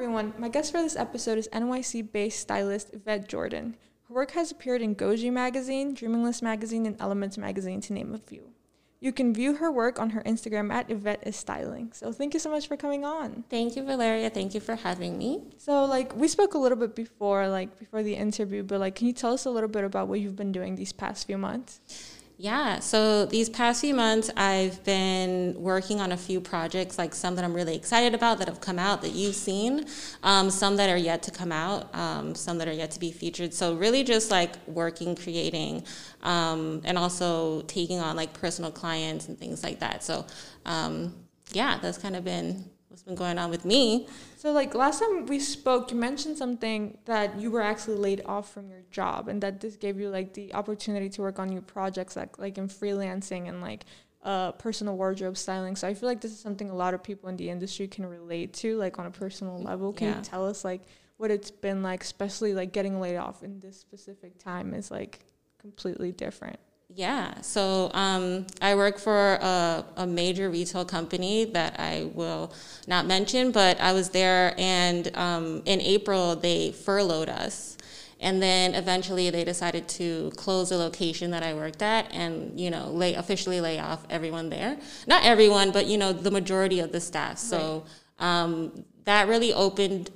everyone. My guest for this episode is NYC based stylist Yvette Jordan. Her work has appeared in Goji Magazine, Dreamingless Magazine, and Elements Magazine, to name a few. You can view her work on her Instagram at Yvette is Styling. So thank you so much for coming on. Thank you, Valeria. Thank you for having me. So like we spoke a little bit before, like before the interview, but like can you tell us a little bit about what you've been doing these past few months? Yeah, so these past few months, I've been working on a few projects, like some that I'm really excited about that have come out that you've seen, um, some that are yet to come out, um, some that are yet to be featured. So, really just like working, creating, um, and also taking on like personal clients and things like that. So, um, yeah, that's kind of been what's been going on with me. So, like last time we spoke, you mentioned something that you were actually laid off from your job, and that this gave you like the opportunity to work on new projects, like like in freelancing and like uh, personal wardrobe styling. So I feel like this is something a lot of people in the industry can relate to, like on a personal level. Can yeah. you tell us like what it's been like, especially like getting laid off in this specific time is like completely different? Yeah, so um, I work for a, a, major retail company that I will not mention, but I was there, and um, in April they furloughed us, and then eventually they decided to close the location that I worked at, and you know, lay officially lay off everyone there. Not everyone, but you know, the majority of the staff. So right. um, that really opened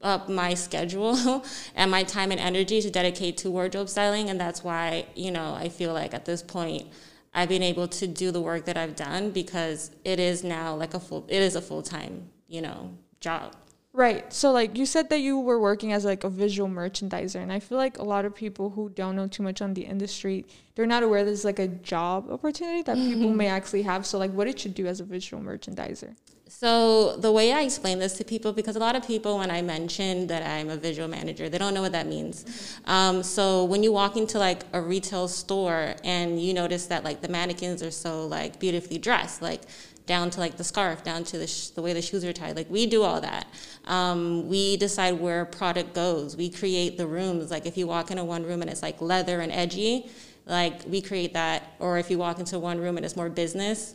up my schedule and my time and energy to dedicate to wardrobe styling and that's why you know i feel like at this point i've been able to do the work that i've done because it is now like a full it is a full-time you know job. Right. So like you said that you were working as like a visual merchandiser and i feel like a lot of people who don't know too much on the industry they're not aware there's like a job opportunity that people mm-hmm. may actually have. So like what did you do as a visual merchandiser so the way I explain this to people, because a lot of people, when I mention that I'm a visual manager, they don't know what that means. Um, so when you walk into like a retail store and you notice that like the mannequins are so like beautifully dressed, like down to like the scarf, down to the, sh- the way the shoes are tied. Like we do all that. Um, we decide where product goes. We create the rooms. Like if you walk into one room and it's like leather and edgy, like we create that. Or if you walk into one room and it's more business,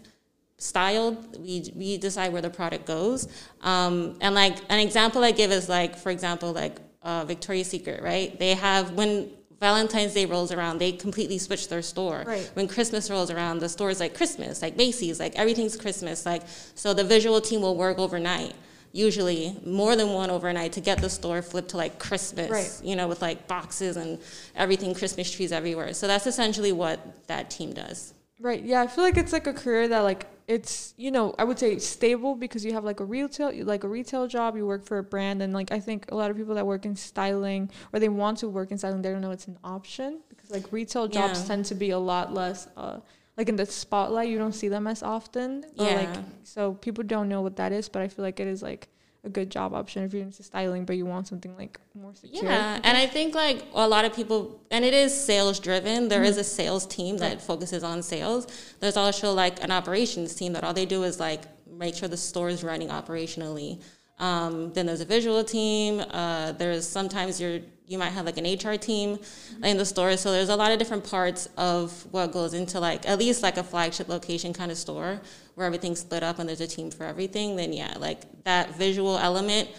styled we we decide where the product goes um, and like an example i give is like for example like uh, victoria's secret right they have when valentine's day rolls around they completely switch their store right. when christmas rolls around the store is like christmas like macy's like everything's christmas like so the visual team will work overnight usually more than one overnight to get the store flipped to like Christmas, right. you know, with like boxes and everything, Christmas trees everywhere. So that's essentially what that team does. Right. Yeah, I feel like it's like a career that like it's you know I would say stable because you have like a retail like a retail job you work for a brand and like I think a lot of people that work in styling or they want to work in styling they don't know it's an option because like retail jobs yeah. tend to be a lot less uh like in the spotlight you don't see them as often or yeah. like so people don't know what that is but I feel like it is like a good job option if you're into styling, but you want something like more secure. Yeah, and I think like a lot of people, and it is sales driven. There mm-hmm. is a sales team that focuses on sales. There's also like an operations team that all they do is like make sure the store is running operationally. Um, then there's a visual team. Uh, there's sometimes you're you might have like an HR team in the store. So there's a lot of different parts of what goes into like at least like a flagship location kind of store where everything's split up and there's a team for everything. Then yeah, like that visual element,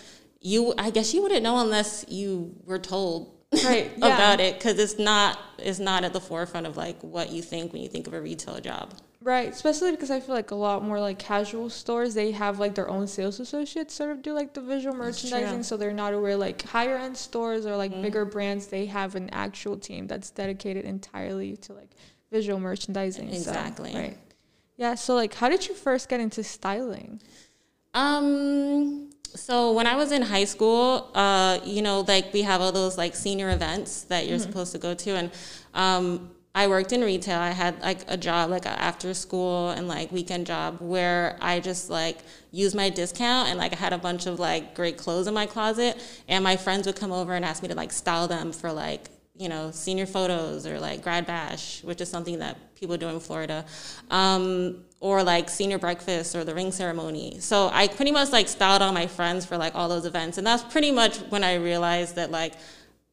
you I guess you wouldn't know unless you were told right, yeah. about it because it's not it's not at the forefront of like what you think when you think of a retail job. Right, especially because I feel like a lot more like casual stores they have like their own sales associates sort of do like the visual merchandising, so they're not aware like higher end stores or like mm-hmm. bigger brands they have an actual team that's dedicated entirely to like visual merchandising. Exactly. So, right. Yeah. So like, how did you first get into styling? Um. So when I was in high school, uh, you know, like we have all those like senior events that you're mm-hmm. supposed to go to, and um, I worked in retail. I had like a job, like a after school and like weekend job where I just like used my discount and like I had a bunch of like great clothes in my closet and my friends would come over and ask me to like style them for like, you know, senior photos or like grad bash, which is something that people do in Florida. Um, or like senior breakfast or the ring ceremony. So I pretty much like styled all my friends for like all those events. And that's pretty much when I realized that like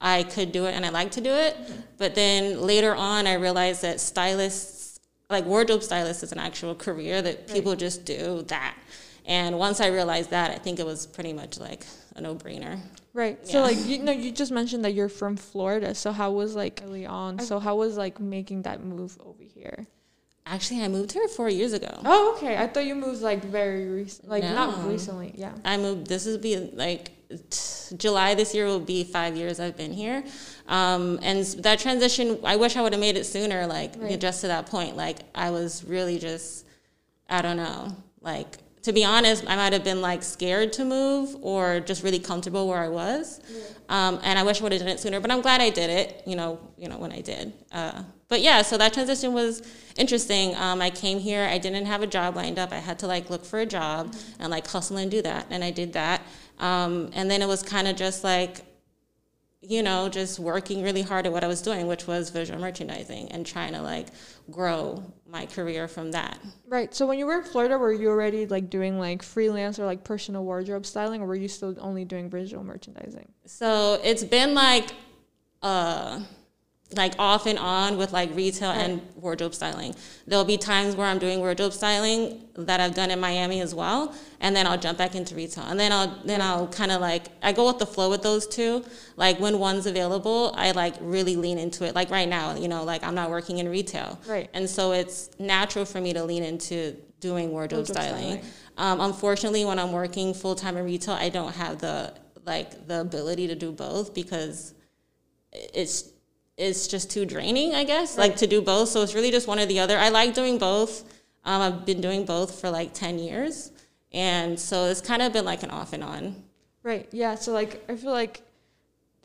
I could do it and I like to do it. But then later on, I realized that stylists, like wardrobe stylists, is an actual career that people right. just do that. And once I realized that, I think it was pretty much like a no brainer. Right. Yeah. So like you know, you just mentioned that you're from Florida. So how was like early on? So how was like making that move over here? Actually, I moved here four years ago. Oh, okay. I thought you moved like very recent, like no. not recently. Yeah. I moved. This is be like t- July this year will be five years I've been here, um, and that transition. I wish I would have made it sooner. Like right. just to that point. Like I was really just, I don't know. Like to be honest, I might have been like scared to move or just really comfortable where I was. Yeah. Um, and I wish I would have done it sooner, but I'm glad I did it. You know, you know when I did. Uh, but yeah, so that transition was interesting. Um, I came here, I didn't have a job lined up. I had to like look for a job and like hustle and do that, and I did that. Um, and then it was kind of just like, you know, just working really hard at what I was doing, which was visual merchandising, and trying to like grow my career from that. Right. So when you were in Florida, were you already like doing like freelance or like personal wardrobe styling, or were you still only doing visual merchandising? So it's been like, uh like off and on with like retail right. and wardrobe styling. There'll be times where I'm doing wardrobe styling that I've done in Miami as well, and then I'll jump back into retail. And then I'll then I'll kind of like I go with the flow with those two. Like when one's available, I like really lean into it. Like right now, you know, like I'm not working in retail. Right. And so it's natural for me to lean into doing wardrobe, wardrobe styling. styling. Um, unfortunately, when I'm working full time in retail, I don't have the like the ability to do both because it's it's just too draining, I guess, right. like to do both. So it's really just one or the other. I like doing both. Um, I've been doing both for like 10 years. And so it's kind of been like an off and on. Right. Yeah. So like, I feel like,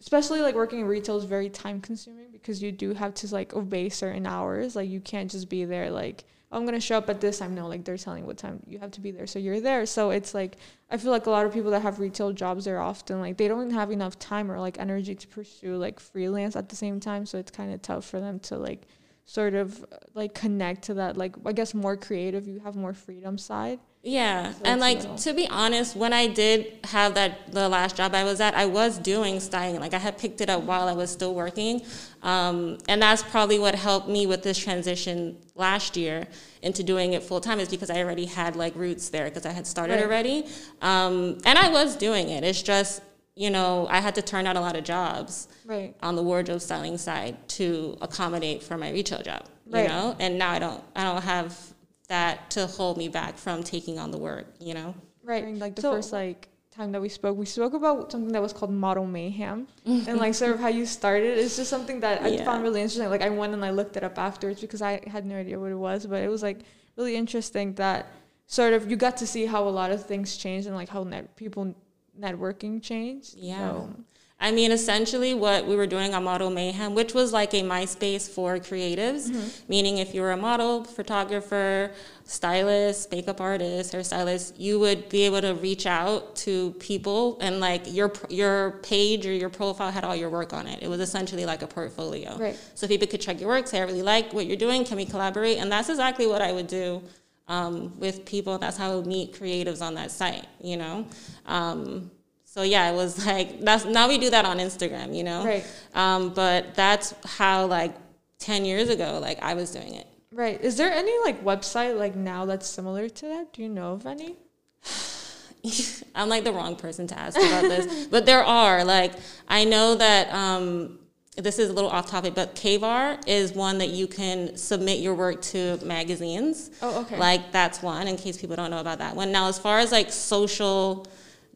especially like working in retail is very time consuming because you do have to like obey certain hours. Like you can't just be there like, I'm gonna show up at this time. No, like they're telling what time you have to be there, so you're there. So it's like I feel like a lot of people that have retail jobs, they're often like they don't have enough time or like energy to pursue like freelance at the same time. So it's kind of tough for them to like sort of like connect to that like I guess more creative. You have more freedom side. Yeah. So and like little. to be honest, when I did have that the last job I was at, I was doing styling. Like I had picked it up while I was still working. Um, and that's probably what helped me with this transition last year into doing it full time is because I already had like roots there because I had started right. already. Um, and I was doing it. It's just, you know, I had to turn out a lot of jobs right. on the wardrobe styling side to accommodate for my retail job. Right. You know, and now I don't I don't have that to hold me back from taking on the work, you know? Right. Like the so, first like time that we spoke, we spoke about something that was called model mayhem and like sort of how you started. It's just something that I yeah. found really interesting. Like I went and I looked it up afterwards because I had no idea what it was, but it was like really interesting that sort of you got to see how a lot of things changed and like how net people networking changed. Yeah. So, I mean, essentially, what we were doing on Model Mayhem, which was like a MySpace for creatives, mm-hmm. meaning if you were a model, photographer, stylist, makeup artist, hairstylist, you would be able to reach out to people, and like your your page or your profile had all your work on it. It was essentially like a portfolio. Right. So people could check your work, say, "I really like what you're doing. Can we collaborate?" And that's exactly what I would do. Um, with people, that's how I would meet creatives on that site, you know. Um, so yeah, it was like that's now we do that on Instagram, you know. Right. Um, but that's how like ten years ago, like I was doing it. Right. Is there any like website like now that's similar to that? Do you know of any? I'm like the wrong person to ask about this, but there are like I know that um, this is a little off topic, but Kavyar is one that you can submit your work to magazines. Oh, okay. Like that's one in case people don't know about that one. Now, as far as like social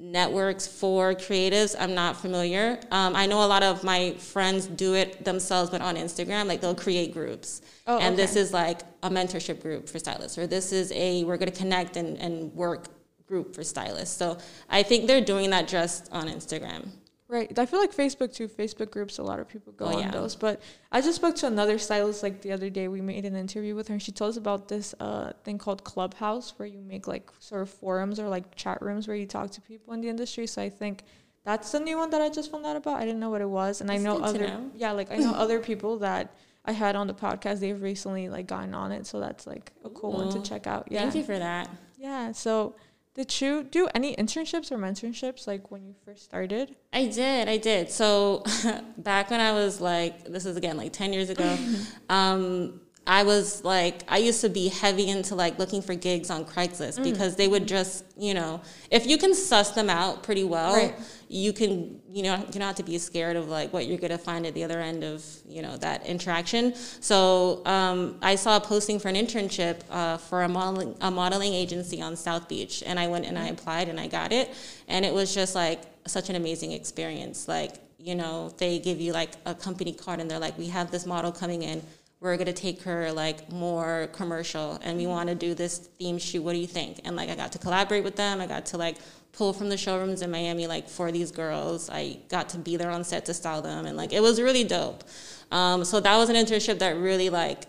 networks for creatives. I'm not familiar. Um, I know a lot of my friends do it themselves, but on Instagram, like they'll create groups. Oh, and okay. this is like a mentorship group for stylists, or this is a we're going to connect and, and work group for stylists. So I think they're doing that just on Instagram. Right. I feel like Facebook too. Facebook groups, a lot of people go oh, on yeah. those. But I just spoke to another stylist like the other day. We made an interview with her, and she told us about this uh, thing called Clubhouse, where you make like sort of forums or like chat rooms where you talk to people in the industry. So I think that's the new one that I just found out about. I didn't know what it was, and that's I know other know. yeah, like I know other people that I had on the podcast. They've recently like gotten on it, so that's like a cool Ooh. one to check out. Yeah. Thank you for that. Yeah. So did you do any internships or mentorships like when you first started? I did, I did. So back when I was like, this is again like 10 years ago, um, I was like, I used to be heavy into like looking for gigs on Craigslist mm. because they would just, you know, if you can suss them out pretty well, right. you can, you know, you don't have to be scared of like what you're gonna find at the other end of, you know, that interaction. So um, I saw a posting for an internship uh, for a modeling a modeling agency on South Beach, and I went and I mm. applied and I got it, and it was just like such an amazing experience. Like, you know, they give you like a company card and they're like, we have this model coming in we're gonna take her like more commercial and we wanna do this theme shoot. What do you think? And like I got to collaborate with them. I got to like pull from the showrooms in Miami like for these girls. I got to be there on set to style them and like it was really dope. Um, so that was an internship that really like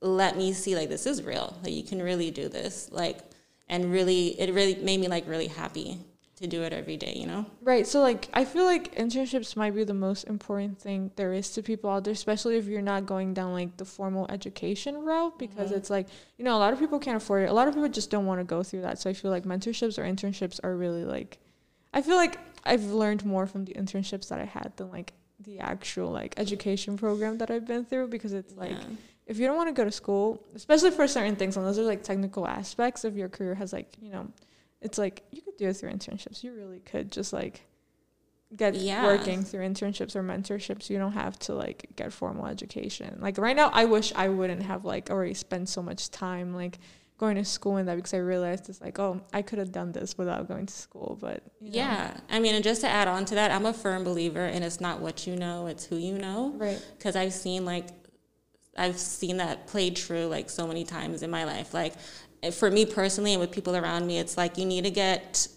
let me see like this is real. Like you can really do this. Like and really it really made me like really happy to do it every day, you know? Right. So like I feel like internships might be the most important thing there is to people out there, especially if you're not going down like the formal education route because mm-hmm. it's like, you know, a lot of people can't afford it. A lot of people just don't want to go through that. So I feel like mentorships or internships are really like I feel like I've learned more from the internships that I had than like the actual like education program that I've been through because it's like yeah. if you don't want to go to school, especially for certain things, and those are like technical aspects of your career has like, you know, it's like you could do it through internships. You really could just like get yeah. working through internships or mentorships. You don't have to like get formal education. Like right now, I wish I wouldn't have like already spent so much time like going to school and that because I realized it's like, oh, I could have done this without going to school. But you know. yeah, I mean, and just to add on to that, I'm a firm believer and it's not what you know, it's who you know. Right. Because I've seen like I've seen that played true like so many times in my life. Like for me personally and with people around me, it's like you need to get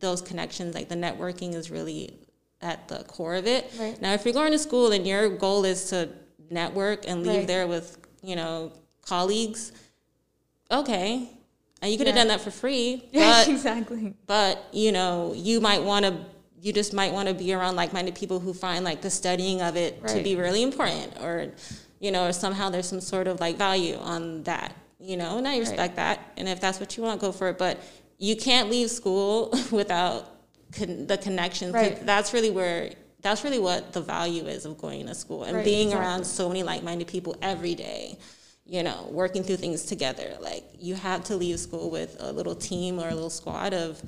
those connections. Like the networking is really at the core of it. Right. Now, if you're going to school and your goal is to network and leave right. there with, you know, colleagues, okay. And you could have done that for free. Yeah, exactly. But, you know, you might want to you just might want to be around like-minded people who find like the studying of it right. to be really important or you know or somehow there's some sort of like value on that you know, and I respect right. that. And if that's what you want, go for it. But you can't leave school without con- the connections. Right. That's really where that's really what the value is of going to school and right, being exactly. around so many like-minded people every day you know working through things together like you have to leave school with a little team or a little squad of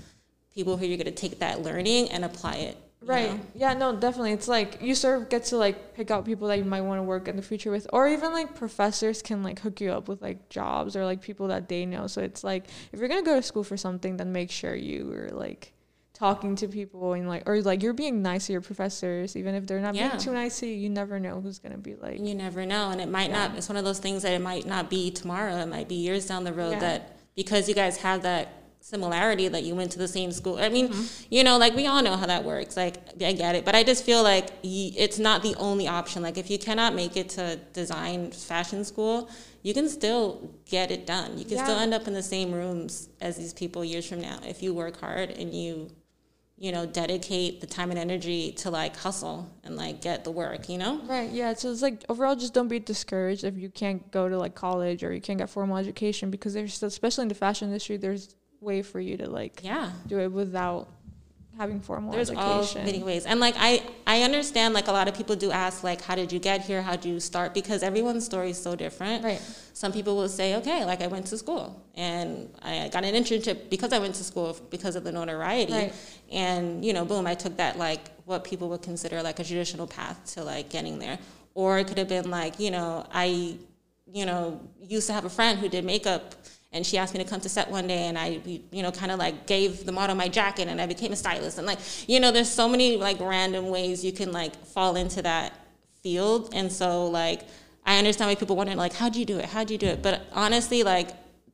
people who you're going to take that learning and apply it Right. Know? Yeah, no, definitely. It's like you sort of get to like pick out people that you might want to work in the future with or even like professors can like hook you up with like jobs or like people that they know. So it's like if you're going to go to school for something then make sure you are like talking to people and like or like you're being nice to your professors even if they're not yeah. being too nice to you you never know who's going to be like you never know and it might yeah. not it's one of those things that it might not be tomorrow it might be years down the road yeah. that because you guys have that similarity that you went to the same school. I mean, mm-hmm. you know, like we all know how that works. Like I get it, but I just feel like it's not the only option. Like if you cannot make it to design fashion school, you can still get it done. You can yeah. still end up in the same rooms as these people years from now if you work hard and you you know dedicate the time and energy to like hustle and like get the work you know right yeah so it's like overall just don't be discouraged if you can't go to like college or you can't get formal education because there's especially in the fashion industry there's way for you to like yeah. do it without having formal there's education. all many ways. And like i i understand like a lot of people do ask like how did you get here? How did you start? Because everyone's story is so different. Right. Some people will say okay like i went to school. And i got an internship because i went to school because of the notoriety. Right. and you know boom i took that like what people would consider like a traditional path to like getting there. Or it could have been like you know i you know used to have a friend who did makeup and she asked me to come to set one day and i you know kind of like gave the model my jacket and i became a stylist. And like you know there's so many like random ways you can like fall into that field. And so like i understand why people wonder like how do you do it? How do you do it? But honestly like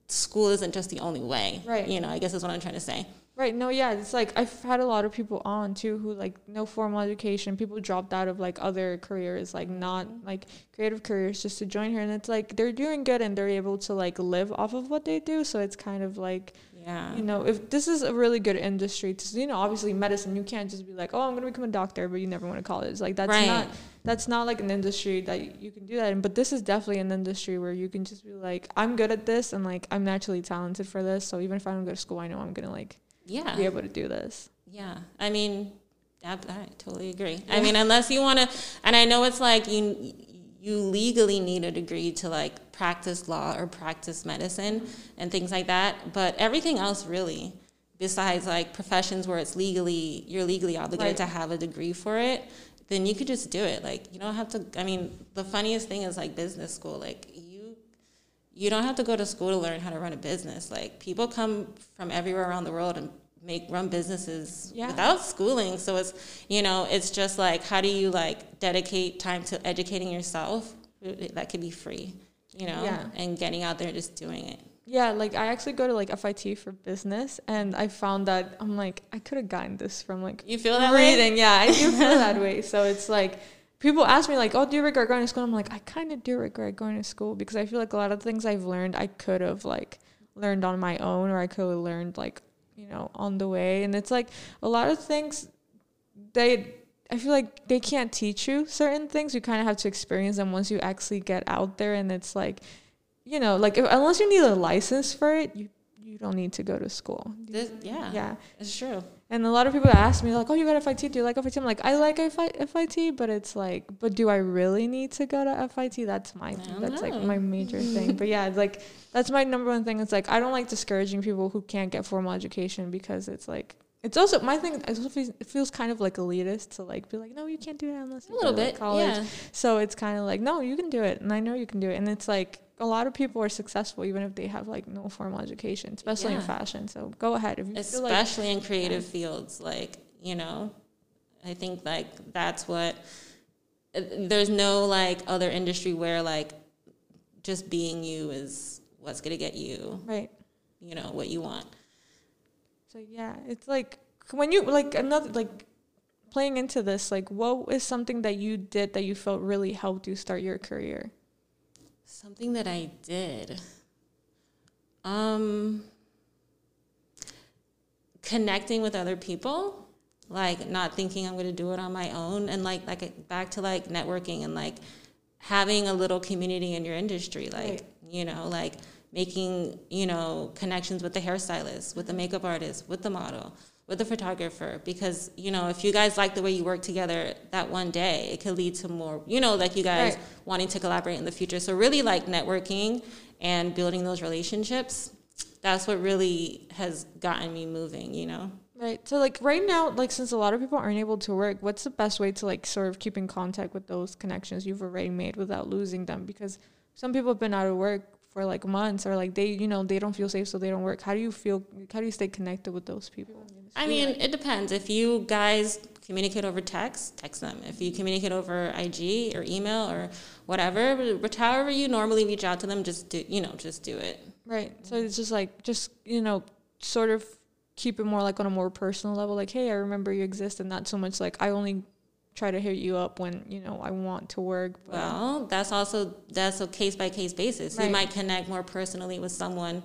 school isn't just the only way. Right. You know i guess is what i'm trying to say Right. No, yeah. It's like I've had a lot of people on too who like no formal education. People dropped out of like other careers, like not like creative careers, just to join here. And it's like they're doing good and they're able to like live off of what they do. So it's kind of like, yeah, you know, if this is a really good industry, to you know, obviously medicine, you can't just be like, oh, I'm gonna become a doctor, but you never went to college. Like that's right. not that's not like an industry that you can do that in. But this is definitely an industry where you can just be like, I'm good at this and like I'm naturally talented for this. So even if I don't go to school, I know I'm gonna like yeah be able to do this yeah i mean i, I totally agree yeah. i mean unless you want to and i know it's like you you legally need a degree to like practice law or practice medicine and things like that. But everything else really, besides like professions where it's legally you're legally obligated right. to have a degree for it, then you could just do it. Like you don't have to I mean, the funniest thing is like business school. Like you don't have to go to school to learn how to run a business. Like people come from everywhere around the world and make run businesses yeah. without schooling. So it's you know, it's just like how do you like dedicate time to educating yourself? That could be free, you know, yeah. and getting out there and just doing it. Yeah, like I actually go to like FIT for business, and I found that I'm like I could have gotten this from like you feel that reading. Way? Yeah, I do feel that way. So it's like people ask me like, "Oh, do you regret going to school?" I'm like, I kind of do regret going to school because I feel like a lot of things I've learned I could have like learned on my own, or I could have learned like you know on the way. And it's like a lot of things they I feel like they can't teach you certain things. You kind of have to experience them once you actually get out there, and it's like you know, like if, unless you need a license for it, you you don't need to go to school. This, yeah, yeah, it's true. And a lot of people ask me like, "Oh, you got FIT? Do you like FIT?" I'm like, "I like FIT, but it's like, but do I really need to go to FIT? That's my that's know. like my major thing. But yeah, it's like that's my number one thing. It's like I don't like discouraging people who can't get formal education because it's like it's also my thing. It also feels, it feels kind of like elitist to like be like, no, you can't do that unless you a little bit college. Yeah. So it's kind of like, no, you can do it, and I know you can do it, and it's like a lot of people are successful even if they have like no formal education, especially yeah. in fashion. So go ahead if you especially like, in creative yeah. fields, like you know, I think like that's what. There's no like other industry where like just being you is what's gonna get you right. You know what you want. So yeah, it's like when you like another like playing into this, like what is something that you did that you felt really helped you start your career? Something that I did. Um, connecting with other people, like not thinking I'm going to do it on my own, and like like back to like networking and like having a little community in your industry, like right. you know, like making you know connections with the hairstylist, with the makeup artist, with the model, with the photographer. Because you know if you guys like the way you work together that one day it could lead to more you know like you guys right. wanting to collaborate in the future. So really like networking and building those relationships that's what really has gotten me moving you know? Right. So like right now like since a lot of people aren't able to work what's the best way to like sort of keep in contact with those connections you've already made without losing them? Because some people have been out of work for like months or like they you know they don't feel safe so they don't work. How do you feel how do you stay connected with those people? I mean it depends. If you guys communicate over text text them. If you communicate over ig or email or whatever but however you normally reach out to them just do you know just do it. Right. So it's just like just you know sort of keep it more like on a more personal level. Like hey i remember you exist and not so much like i only try to hit you up when you know I want to work. well, that's also that's a case by case basis. Right. You might connect more personally with someone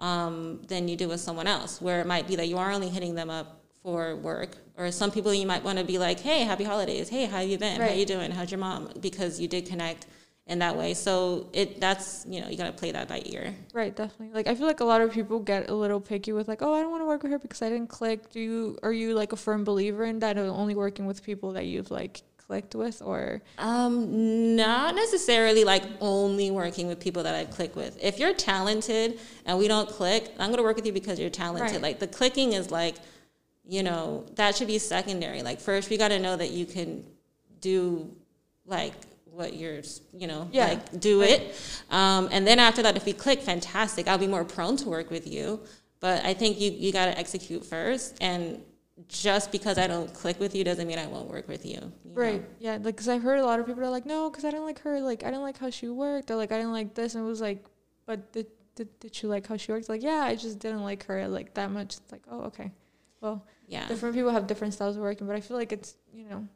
um, than you do with someone else, where it might be that you are only hitting them up for work, or some people you might want to be like, "Hey, happy holidays! Hey, how you been? Right. How you doing? How's your mom?" Because you did connect in that way. So it that's you know you gotta play that by ear. Right, definitely. Like I feel like a lot of people get a little picky with like, oh, I don't want to work with her because I didn't click. Do you are you like a firm believer in that? Only working with people that you've like clicked with or um not necessarily like only working with people that I click with. If you're talented and we don't click, I'm gonna work with you because you're talented. Right. Like the clicking is like, you know, that should be secondary. Like first we gotta know that you can do like what you're, you know, yeah. like do right. it. Um, and then after that, if we click, fantastic. I'll be more prone to work with you. But I think you, you got to execute first. And just because I don't click with you doesn't mean I won't work with you. you right. Know? Yeah. Like, cause I've heard a lot of people are like, no, cause I don't like her. Like, I don't like how she worked. Or like, I didn't like this. And it was like, but did, did, did you like how she worked? Like, yeah, I just didn't like her like that much. It's like, oh, okay. Well, yeah. Different people have different styles of working, but I feel like it's, you know,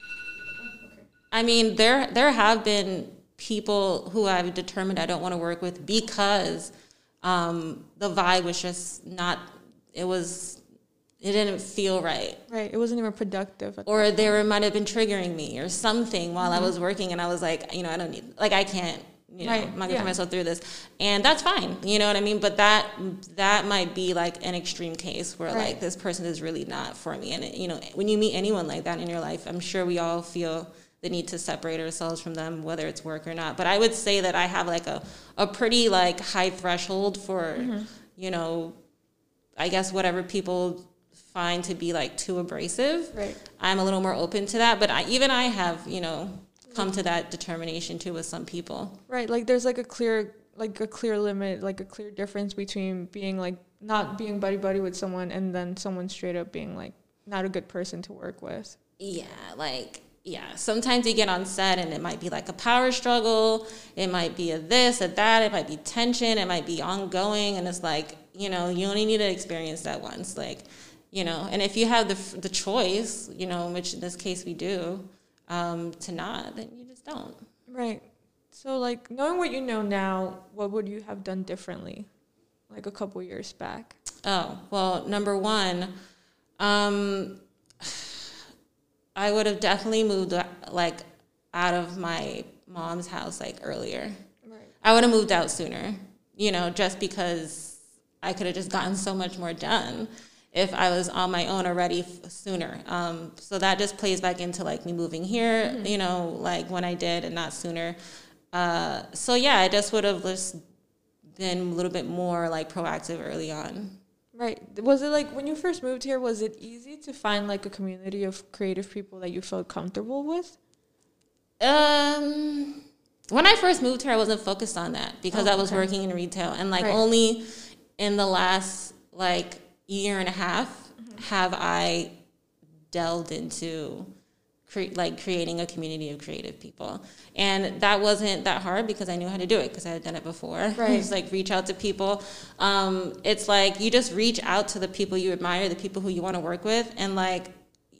I mean, there there have been people who I've determined I don't want to work with because um, the vibe was just not. It was. It didn't feel right. Right. It wasn't even productive. Or they were, might have been triggering me or something while mm-hmm. I was working, and I was like, you know, I don't need. Like, I can't. You know, right. I'm not gonna yeah. put myself through this, and that's fine. You know what I mean? But that that might be like an extreme case where right. like this person is really not for me. And it, you know, when you meet anyone like that in your life, I'm sure we all feel the need to separate ourselves from them, whether it's work or not. But I would say that I have like a, a pretty like high threshold for, mm-hmm. you know, I guess whatever people find to be like too abrasive. Right. I'm a little more open to that, but I, even I have, you know, come to that determination too with some people. Right. Like there's like a clear like a clear limit, like a clear difference between being like not being buddy buddy with someone and then someone straight up being like not a good person to work with. Yeah, like yeah, sometimes you get on set and it might be like a power struggle. It might be a this, a that. It might be tension. It might be ongoing, and it's like you know you only need to experience that once. Like you know, and if you have the the choice, you know, which in this case we do, um, to not, then you just don't. Right. So, like, knowing what you know now, what would you have done differently, like a couple years back? Oh, well, number one, um, I would have definitely moved, like, out of my mom's house, like, earlier. Right. I would have moved out sooner, you know, just because I could have just gotten so much more done if I was on my own already f- sooner. Um, so that just plays back into like me moving here, mm-hmm. you know, like when I did and not sooner. Uh, so yeah, I just would have just been a little bit more like proactive early on. Right. Was it like when you first moved here? Was it easy to find like a community of creative people that you felt comfortable with? Um, when I first moved here, I wasn't focused on that because oh, I was okay. working in retail, and like right. only in the last like year and a half mm-hmm. have I delved into cre- like creating a community of creative people. And that wasn't that hard because I knew how to do it because I had done it before. Right. it's like reach out to people. Um, it's like you just reach out to the people you admire, the people who you want to work with, and like,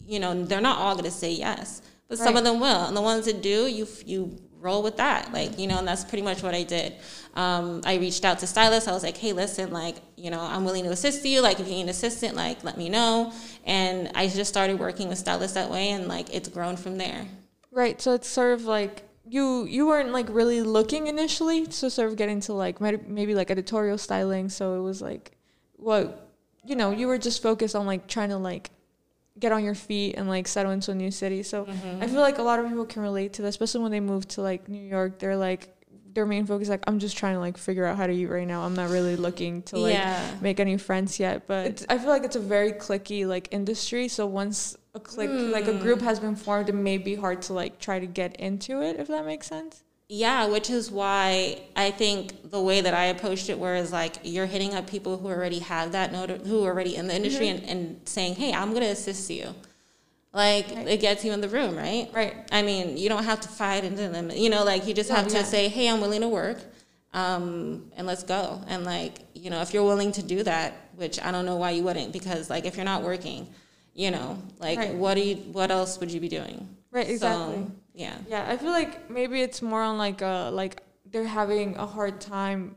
you know, they're not all going to say yes, but right. some of them will. And the ones that do, you you roll with that. Like, you know, and that's pretty much what I did. Um, I reached out to stylists. I was like, hey, listen, like, you know, I'm willing to assist you. Like, if you need an assistant, like, let me know. And I just started working with stylists that way, and like, it's grown from there. Right. So it's sort of like you you weren't like really looking initially, so sort of getting to like maybe like editorial styling. So it was like, what, you know, you were just focused on like trying to like get on your feet and like settle into a new city. So mm-hmm. I feel like a lot of people can relate to that, especially when they move to like New York. They're like their main focus like I'm just trying to like figure out how to eat right now. I'm not really looking to like yeah. make any friends yet, but I feel like it's a very clicky like industry. So once a click mm. like a group has been formed, it may be hard to like try to get into it if that makes sense. Yeah, which is why I think the way that I approached it, whereas like you're hitting up people who already have that note, who are already in the industry, mm-hmm. and, and saying, "Hey, I'm gonna assist you." Like right. it gets you in the room, right? Right. I mean, you don't have to fight into them. You know, like you just have to say, "Hey, I'm willing to work, um, and let's go." And like, you know, if you're willing to do that, which I don't know why you wouldn't, because like if you're not working, you know, like right. what do you, what else would you be doing? Right. Exactly. So, yeah. Yeah, I feel like maybe it's more on like a like they're having a hard time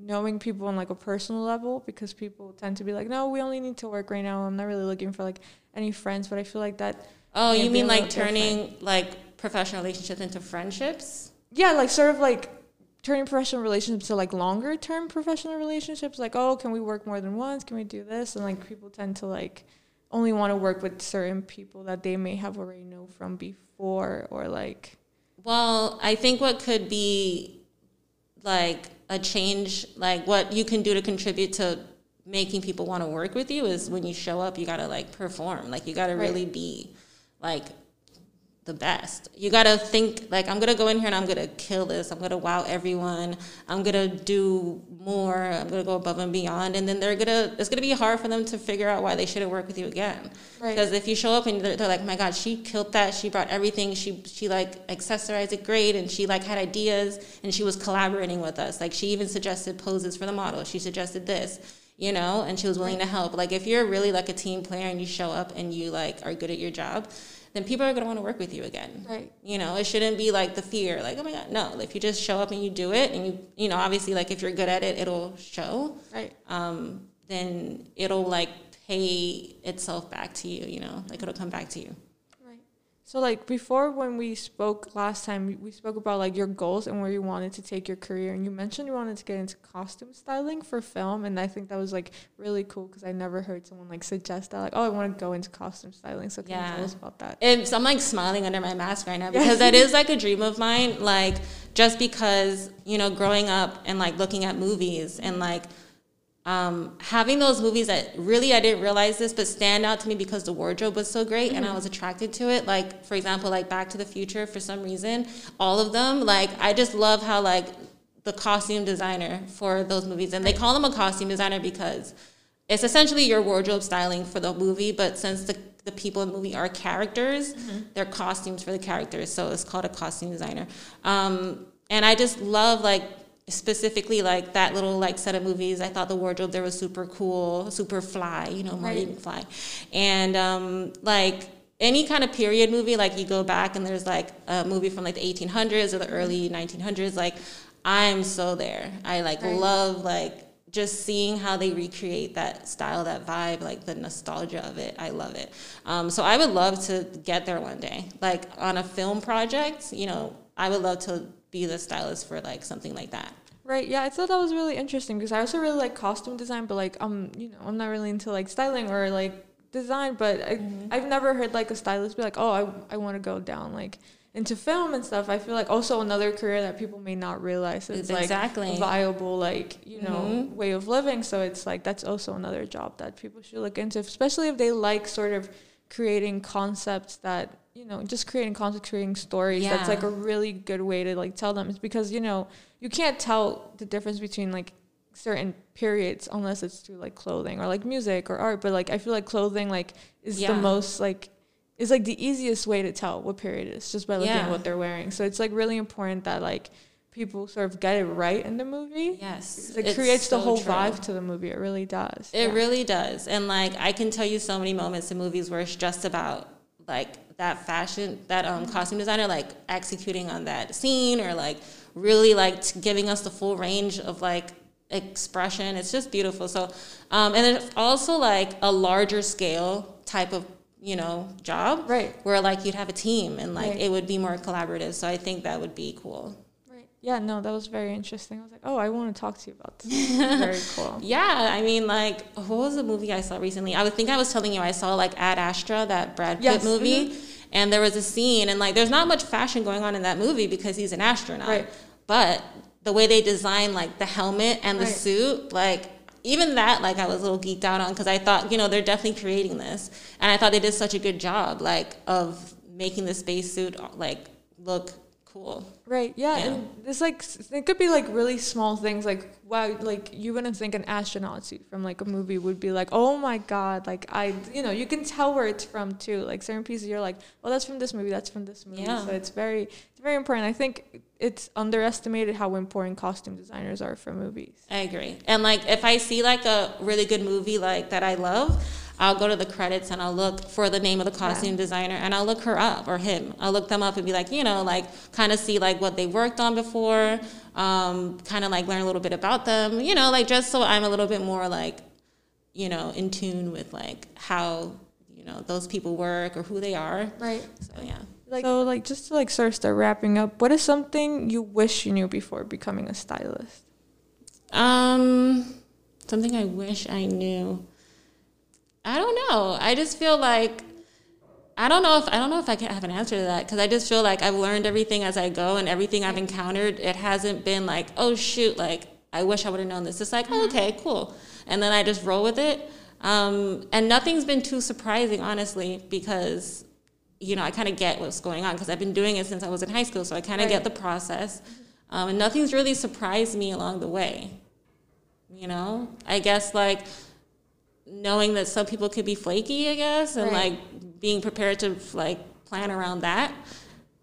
knowing people on like a personal level because people tend to be like, no, we only need to work right now. I'm not really looking for like any friends, but I feel like that. Oh, you mean like turning different. like professional relationships into friendships? Yeah, like sort of like turning professional relationships to like longer term professional relationships. Like, oh, can we work more than once? Can we do this? And like people tend to like only want to work with certain people that they may have already know from before or like well i think what could be like a change like what you can do to contribute to making people want to work with you is when you show up you got to like perform like you got to right. really be like the best. You got to think like I'm to go in here and I'm to kill this. I'm to wow everyone. I'm to do more. I'm to go above and beyond and then they're to it's to be hard for them to figure out why they shouldn't work with you again. Right. Because if you show up and they're, they're like, "My god, she killed that. She brought everything. She she like accessorized it great and she like had ideas and she was collaborating with us. Like she even suggested poses for the model. She suggested this." you know, and she was willing to help. Like if you're really like a team player and you show up and you like are good at your job, then people are going to want to work with you again. Right. You know, it shouldn't be like the fear, like, oh my God, no. If you just show up and you do it and you, you know, obviously, like if you're good at it, it'll show. Right. Um, then it'll like pay itself back to you, you know, like it'll come back to you. So like before when we spoke last time, we spoke about like your goals and where you wanted to take your career, and you mentioned you wanted to get into costume styling for film, and I think that was like really cool because I never heard someone like suggest that like oh I want to go into costume styling. So can yeah. you tell us about that? It's, I'm like smiling under my mask right now because that is like a dream of mine. Like just because you know growing up and like looking at movies and like um, having those movies that really I didn't realize this, but stand out to me because the wardrobe was so great mm-hmm. and I was attracted to it. Like for example, like Back to the Future for some reason, all of them. Like I just love how like the costume designer for those movies, and they call them a costume designer because it's essentially your wardrobe styling for the movie, but since the the people in the movie are characters, mm-hmm. they're costumes for the characters, so it's called a costume designer. Um, and I just love like specifically like that little like set of movies i thought the wardrobe there was super cool super fly you know Marty right. McFly and um, like any kind of period movie like you go back and there's like a movie from like the 1800s or the early 1900s like i'm so there. I like right. love like just seeing how they recreate that style that vibe like the nostalgia of it. I love it. Um, so i would love to get there one day. Like on a film project you know i would love to be the stylist for like something like that. Right. Yeah, I thought that was really interesting because I also really like costume design, but like um, you know, I'm not really into like styling or like design, but I, mm-hmm. I've never heard like a stylist be like, "Oh, I I want to go down like into film and stuff." I feel like also another career that people may not realize is exactly. like viable like, you know, mm-hmm. way of living, so it's like that's also another job that people should look into, especially if they like sort of creating concepts that you know just creating concepts creating stories yeah. that's like a really good way to like tell them it's because you know you can't tell the difference between like certain periods unless it's through like clothing or like music or art but like i feel like clothing like is yeah. the most like is like the easiest way to tell what period it is just by looking yeah. at what they're wearing so it's like really important that like people sort of get it right in the movie. Yes. It creates so the whole true. vibe to the movie. It really does. It yeah. really does. And like I can tell you so many moments in movies where it's just about like that fashion, that um, mm-hmm. costume designer like executing on that scene or like really like giving us the full range of like expression. It's just beautiful. So, um, and it's also like a larger scale type of you know job, right? Where like you'd have a team and like right. it would be more collaborative. So I think that would be cool. Yeah, no, that was very interesting. I was like, oh, I want to talk to you about this. very cool. Yeah, I mean, like, what was the movie I saw recently? I would think I was telling you I saw like Ad Astra, that Brad Pitt yes. movie, mm-hmm. and there was a scene, and like, there's not much fashion going on in that movie because he's an astronaut. Right. But the way they design like the helmet and the right. suit, like even that like i was a little geeked out on because i thought you know they're definitely creating this and i thought they did such a good job like of making the spacesuit like look cool. Right. Yeah. yeah. And it's like it could be like really small things like wow like you wouldn't think an astronaut suit from like a movie would be like oh my god like I you know you can tell where it's from too like certain pieces you're like oh that's from this movie that's from this movie yeah. so it's very it's very important I think it's underestimated how important costume designers are for movies. I agree. And like if I see like a really good movie like that I love I'll go to the credits and I'll look for the name of the costume yeah. designer and I'll look her up or him. I'll look them up and be like, you know, like kind of see like what they worked on before, um, kind of like learn a little bit about them, you know, like just so I'm a little bit more like, you know, in tune with like how, you know, those people work or who they are. Right. So yeah. Like, so like just to like sort of start wrapping up, what is something you wish you knew before becoming a stylist? Um, something I wish I knew. I don't know. I just feel like I don't know if I don't know if I can have an answer to that because I just feel like I've learned everything as I go and everything I've encountered. It hasn't been like, oh shoot, like I wish I would have known this. It's like, oh, okay, cool, and then I just roll with it. Um, and nothing's been too surprising, honestly, because you know I kind of get what's going on because I've been doing it since I was in high school, so I kind of right. get the process. Um, and nothing's really surprised me along the way. You know, I guess like knowing that some people could be flaky, I guess, and right. like being prepared to like plan around that.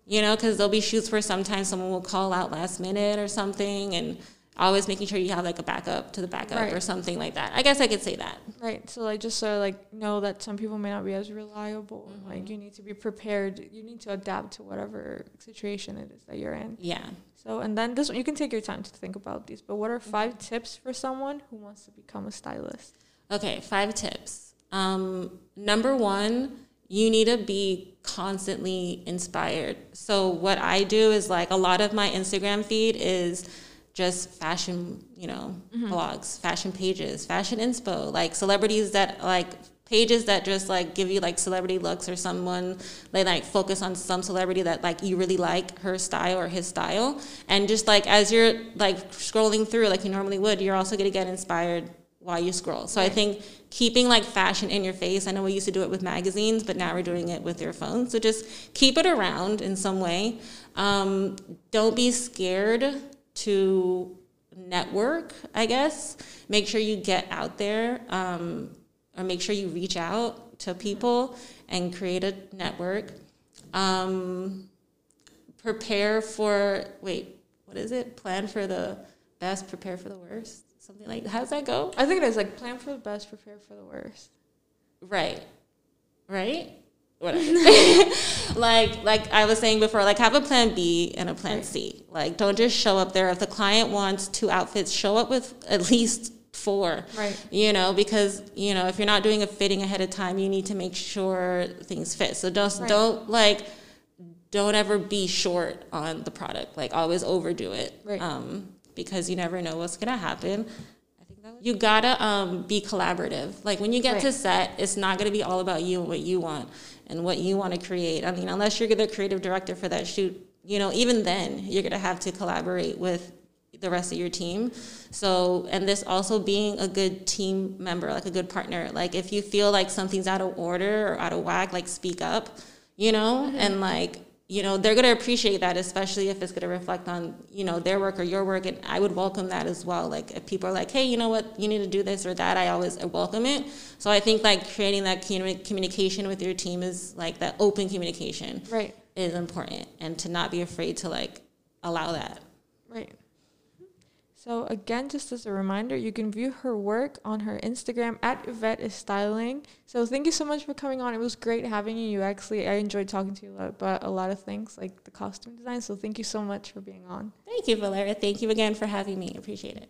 You know, because there'll be shoots where sometimes someone will call out last minute or something, and always making sure you have like a backup to the backup right. or something like that. I guess I could say that. Right. So like just sort of like know that some people may not be as reliable. Mm-hmm. Like you need to be prepared. You need to adapt to whatever situation it is that you're in. Yeah. So and then this you can take your time to think about these. But what are 5 mm-hmm. tips for someone who wants to become a stylist? Okay, five tips. Um, number one you need to be constantly inspired. So what I do is like a lot of my Instagram feed is just fashion, you know, mm-hmm. blogs, fashion pages, fashion inspo, like celebrities that like pages that just like give you like celebrity looks or someone they like focus on some celebrity that like you really like her style or his style and just like as you're like scrolling through like you normally would you're also going to get inspired while you scroll so right. i think keeping like fashion in your face i know we used to do it with magazines but now we're doing it with your phone so just keep it around in some way um, don't be scared to network i guess make sure you get out there um, or make sure you reach out to people and create a network. Um, prepare for, wait, what is it? Plan for the best, prepare for the worst. Something like, how does that go? I think it is like plan for the best, prepare for the worst. Right. Right? Whatever. like like I was saying before, like have a plan B and a plan right. C. Like don't just show up there. If the client wants two outfits, show up with at least four. Right. You know, because you know if you're not doing a fitting ahead of time, you need to make sure things fit. So don't right. don't like don't ever be short on the product. Like always overdo it. Right. Um, because you never know what's gonna happen. You gotta um, be collaborative. Like when you get right. to set, it's not gonna be all about you and what you want and what you want to create. I mean, unless you're the creative director for that shoot, you know, even then you're gonna have to collaborate with the rest of your team. So, and this also being a good team member, like a good partner. Like if you feel like something's out of order or out of whack, like speak up, you know, mm-hmm. and like, you know, they're going to appreciate that, especially if it's going to reflect on, you know, their work or your work. And I would welcome that as well. Like if people are like, hey, you know what, you need to do this or that, I always welcome it. So I think like creating that communication with your team is like that open communication. Right. Is important and to not be afraid to like allow that. So again, just as a reminder, you can view her work on her Instagram at Yvette is Styling. So thank you so much for coming on. It was great having you. You actually, I enjoyed talking to you about a lot of things like the costume design. So thank you so much for being on. Thank you, Valeria. Thank you again for having me. Appreciate it.